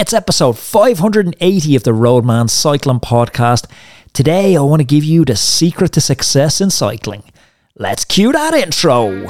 It's episode 580 of the Roadman Cycling Podcast. Today, I want to give you the secret to success in cycling. Let's cue that intro.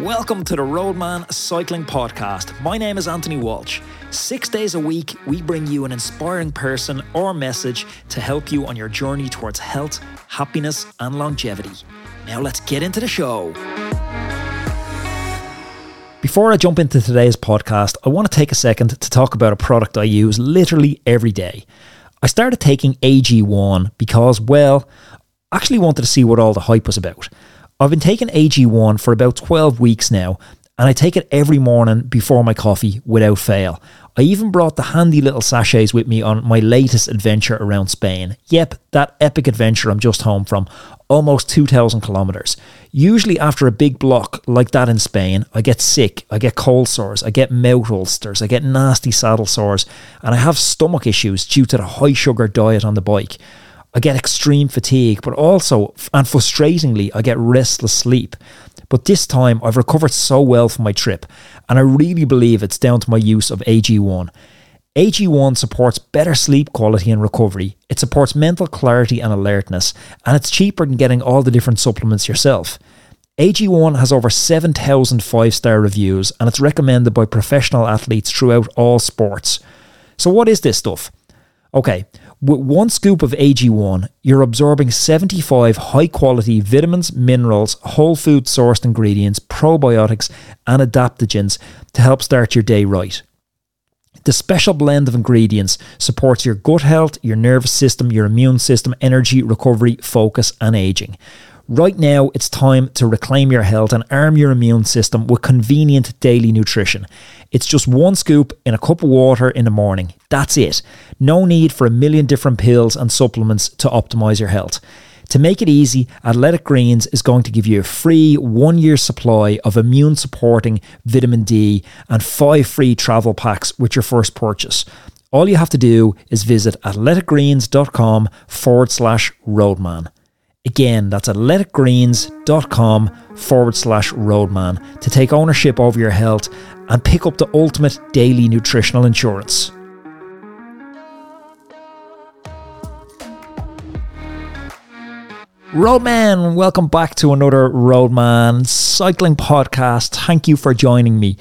Welcome to the Roadman Cycling Podcast. My name is Anthony Walsh. Six days a week, we bring you an inspiring person or message to help you on your journey towards health, happiness, and longevity. Now, let's get into the show. Before I jump into today's podcast, I want to take a second to talk about a product I use literally every day. I started taking AG1 because, well, I actually wanted to see what all the hype was about. I've been taking AG1 for about 12 weeks now, and I take it every morning before my coffee without fail. I even brought the handy little sachets with me on my latest adventure around Spain. Yep, that epic adventure I'm just home from, almost 2,000 kilometres. Usually, after a big block like that in Spain, I get sick, I get cold sores, I get mouth ulcers, I get nasty saddle sores, and I have stomach issues due to the high sugar diet on the bike. I get extreme fatigue, but also, and frustratingly, I get restless sleep. But this time I've recovered so well from my trip, and I really believe it's down to my use of AG1. AG1 supports better sleep quality and recovery, it supports mental clarity and alertness, and it's cheaper than getting all the different supplements yourself. AG1 has over 7,000 five star reviews and it's recommended by professional athletes throughout all sports. So, what is this stuff? Okay, with one scoop of AG1, you're absorbing 75 high quality vitamins, minerals, whole food sourced ingredients, probiotics, and adaptogens to help start your day right. The special blend of ingredients supports your gut health, your nervous system, your immune system, energy, recovery, focus, and aging. Right now, it's time to reclaim your health and arm your immune system with convenient daily nutrition. It's just one scoop in a cup of water in the morning. That's it. No need for a million different pills and supplements to optimize your health. To make it easy, Athletic Greens is going to give you a free one year supply of immune supporting vitamin D and five free travel packs with your first purchase. All you have to do is visit athleticgreens.com forward slash roadman. Again, that's athleticgreens.com forward slash roadman to take ownership over your health and pick up the ultimate daily nutritional insurance. Roadman, welcome back to another Roadman cycling podcast. Thank you for joining me.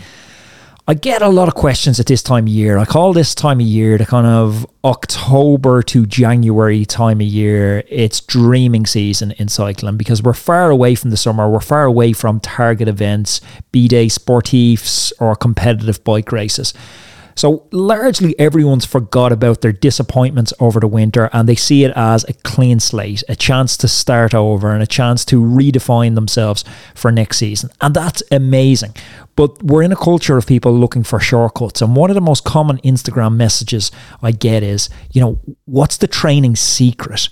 I get a lot of questions at this time of year. I call this time of year the kind of October to January time of year. It's dreaming season in cycling because we're far away from the summer. We're far away from target events, be they sportifs or competitive bike races. So largely everyone's forgot about their disappointments over the winter and they see it as a clean slate, a chance to start over and a chance to redefine themselves for next season. And that's amazing. But we're in a culture of people looking for shortcuts. And one of the most common Instagram messages I get is, you know, what's the training secret?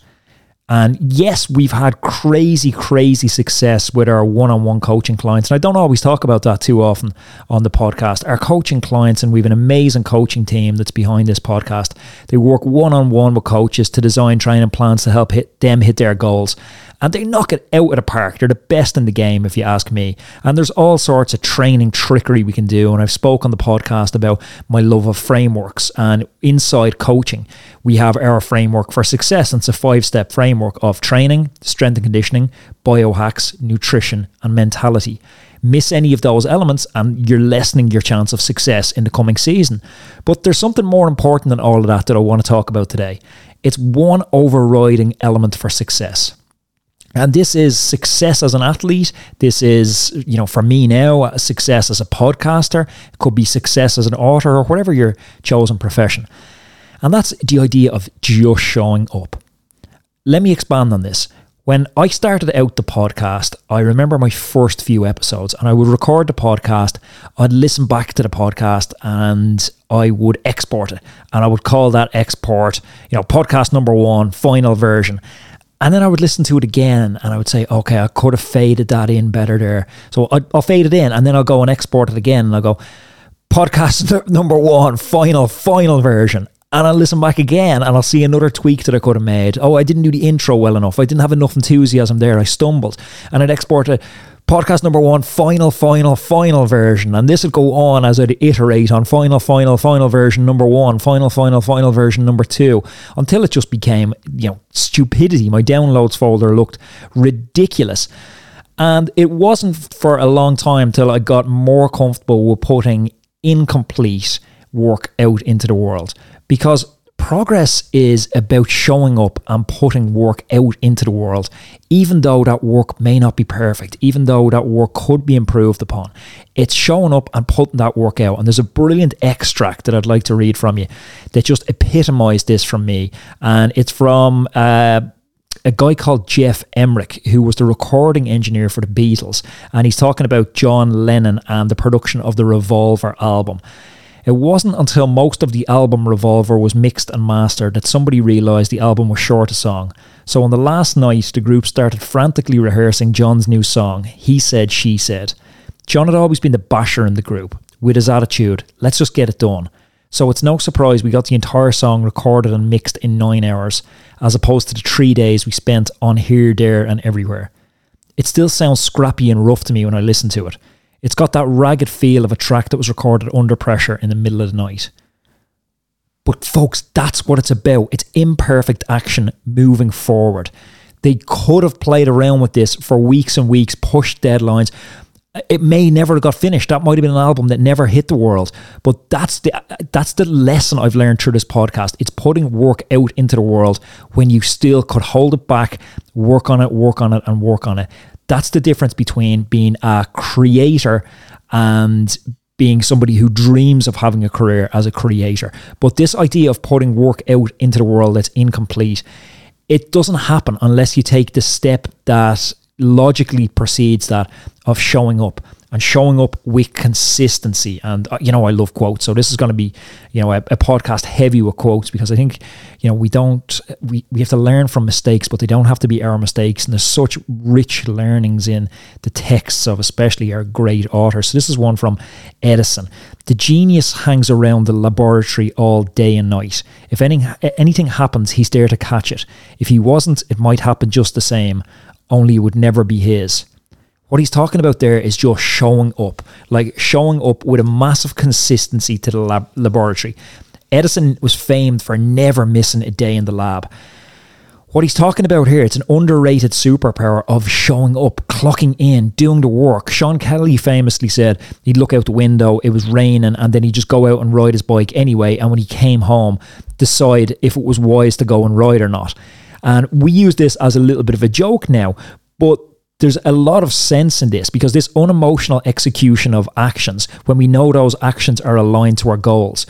And yes, we've had crazy, crazy success with our one on one coaching clients. And I don't always talk about that too often on the podcast. Our coaching clients, and we have an amazing coaching team that's behind this podcast. They work one on one with coaches to design training plans to help hit them hit their goals and they knock it out of the park. They're the best in the game, if you ask me. And there's all sorts of training trickery we can do. And I've spoke on the podcast about my love of frameworks and inside coaching. We have our framework for success, and it's a five step framework of training, strength and conditioning, biohacks, nutrition, and mentality miss any of those elements and you're lessening your chance of success in the coming season. But there's something more important than all of that that I want to talk about today. It's one overriding element for success. And this is success as an athlete. This is, you know, for me now, success as a podcaster. It could be success as an author or whatever your chosen profession. And that's the idea of just showing up. Let me expand on this. When I started out the podcast, I remember my first few episodes and I would record the podcast. I'd listen back to the podcast and I would export it. And I would call that export, you know, podcast number one, final version. And then I would listen to it again and I would say, okay, I could have faded that in better there. So i will fade it in and then I'll go and export it again and I'll go, podcast number one, final, final version. And I'll listen back again and I'll see another tweak that I could have made. Oh, I didn't do the intro well enough. I didn't have enough enthusiasm there. I stumbled. And I'd export it podcast number one, final, final, final version. And this would go on as I'd iterate on final, final, final version number one, final, final, final version number two, until it just became, you know, stupidity. My downloads folder looked ridiculous. And it wasn't for a long time till I got more comfortable with putting incomplete work out into the world because progress is about showing up and putting work out into the world, even though that work may not be perfect, even though that work could be improved upon. It's showing up and putting that work out. And there's a brilliant extract that I'd like to read from you that just epitomized this from me. And it's from. Uh, a guy called Geoff Emerick, who was the recording engineer for the Beatles, and he's talking about John Lennon and the production of the Revolver album. It wasn't until most of the album Revolver was mixed and mastered that somebody realised the album was short a song. So on the last night, the group started frantically rehearsing John's new song, He Said, She Said. John had always been the basher in the group, with his attitude, let's just get it done. So it's no surprise we got the entire song recorded and mixed in nine hours, as opposed to the three days we spent on here, there, and everywhere. It still sounds scrappy and rough to me when I listen to it. It's got that ragged feel of a track that was recorded under pressure in the middle of the night. But, folks, that's what it's about. It's imperfect action moving forward. They could have played around with this for weeks and weeks, pushed deadlines. It may never have got finished. That might have been an album that never hit the world. But that's the that's the lesson I've learned through this podcast. It's putting work out into the world when you still could hold it back, work on it, work on it, and work on it. That's the difference between being a creator and being somebody who dreams of having a career as a creator. But this idea of putting work out into the world that's incomplete, it doesn't happen unless you take the step that logically precedes that of showing up and showing up with consistency. And, uh, you know, I love quotes. So this is going to be, you know, a, a, podcast heavy with quotes because I think, you know, we don't, we, we have to learn from mistakes, but they don't have to be our mistakes. And there's such rich learnings in the texts of especially our great authors. So this is one from Edison. The genius hangs around the laboratory all day and night. If anything, anything happens, he's there to catch it. If he wasn't, it might happen just the same, only it would never be his. What he's talking about there is just showing up, like showing up with a massive consistency to the lab- laboratory. Edison was famed for never missing a day in the lab. What he's talking about here, it's an underrated superpower of showing up, clocking in, doing the work. Sean Kelly famously said he'd look out the window, it was raining, and then he'd just go out and ride his bike anyway. And when he came home, decide if it was wise to go and ride or not. And we use this as a little bit of a joke now, but there's a lot of sense in this because this unemotional execution of actions, when we know those actions are aligned to our goals,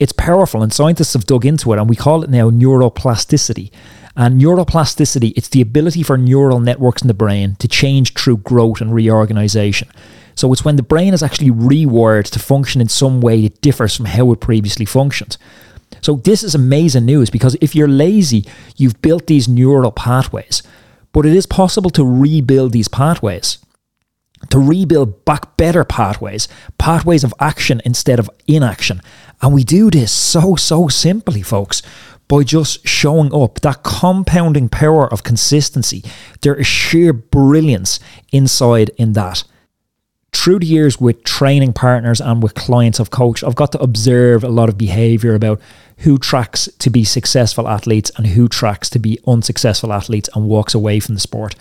it's powerful. And scientists have dug into it, and we call it now neuroplasticity. And neuroplasticity, it's the ability for neural networks in the brain to change through growth and reorganization. So it's when the brain is actually rewired to function in some way that differs from how it previously functioned. So this is amazing news because if you're lazy, you've built these neural pathways. But it is possible to rebuild these pathways, to rebuild back better pathways, pathways of action instead of inaction. And we do this so, so simply, folks, by just showing up. That compounding power of consistency. There is sheer brilliance inside in that through the years with training partners and with clients I've coached, I've got to observe a lot of behavior about who tracks to be successful athletes and who tracks to be unsuccessful athletes and walks away from the sport.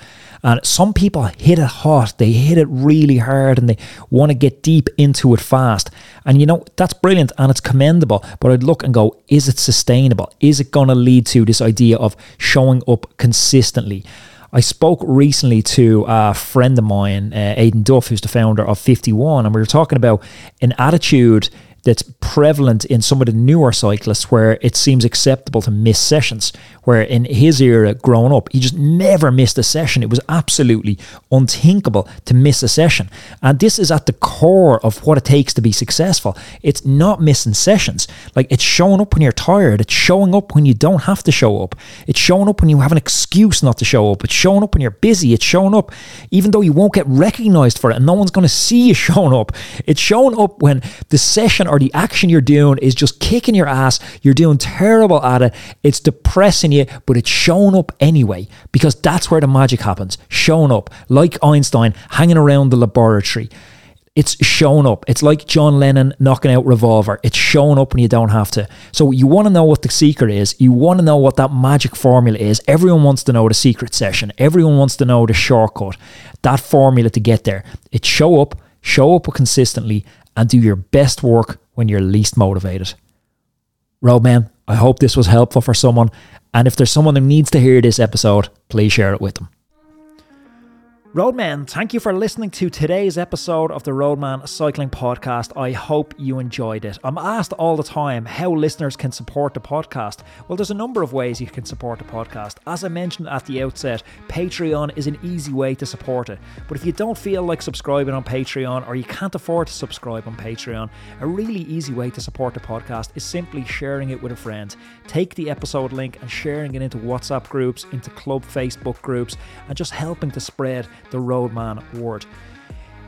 And some people hit it hot, they hit it really hard and they want to get deep into it fast. And you know, that's brilliant and it's commendable. But I'd look and go, is it sustainable? Is it going to lead to this idea of showing up consistently? I spoke recently to a friend of mine, uh, Aidan Duff, who's the founder of 51, and we were talking about an attitude that's prevalent in some of the newer cyclists where it seems acceptable to miss sessions. Where in his era growing up, he just never missed a session. It was absolutely unthinkable to miss a session. And this is at the core of what it takes to be successful. It's not missing sessions. Like it's showing up when you're tired. It's showing up when you don't have to show up. It's showing up when you have an excuse not to show up. It's showing up when you're busy. It's showing up even though you won't get recognized for it and no one's going to see you showing up. It's showing up when the session or the action you're doing is just kicking your ass, you're doing terrible at it, it's depressing you, but it's showing up anyway because that's where the magic happens. Showing up, like Einstein hanging around the laboratory. It's showing up. It's like John Lennon knocking out Revolver. It's showing up when you don't have to. So you want to know what the secret is. You want to know what that magic formula is. Everyone wants to know the secret session. Everyone wants to know the shortcut. That formula to get there. It's show up, show up consistently, and do your best work when you're least motivated. Roadman, I hope this was helpful for someone. And if there's someone who needs to hear this episode, please share it with them. Roadman, thank you for listening to today's episode of the Roadman Cycling Podcast. I hope you enjoyed it. I'm asked all the time how listeners can support the podcast. Well, there's a number of ways you can support the podcast. As I mentioned at the outset, Patreon is an easy way to support it. But if you don't feel like subscribing on Patreon or you can't afford to subscribe on Patreon, a really easy way to support the podcast is simply sharing it with a friend. Take the episode link and sharing it into WhatsApp groups, into club Facebook groups, and just helping to spread the Roadman word.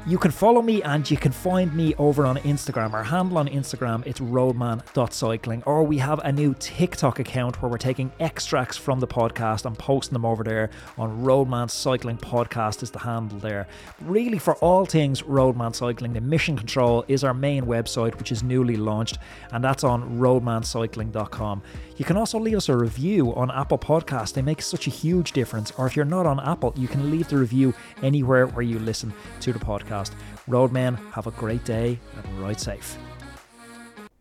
You can follow me and you can find me over on Instagram. Our handle on Instagram it's roadman.cycling or we have a new TikTok account where we're taking extracts from the podcast and posting them over there on Roadman Cycling Podcast is the handle there. Really for all things Roadman Cycling, the Mission Control is our main website which is newly launched and that's on roadmancycling.com. You can also leave us a review on Apple Podcast. They make such a huge difference. Or if you're not on Apple, you can leave the review anywhere where you listen to the podcast podcast. Roadmen, have a great day and ride safe.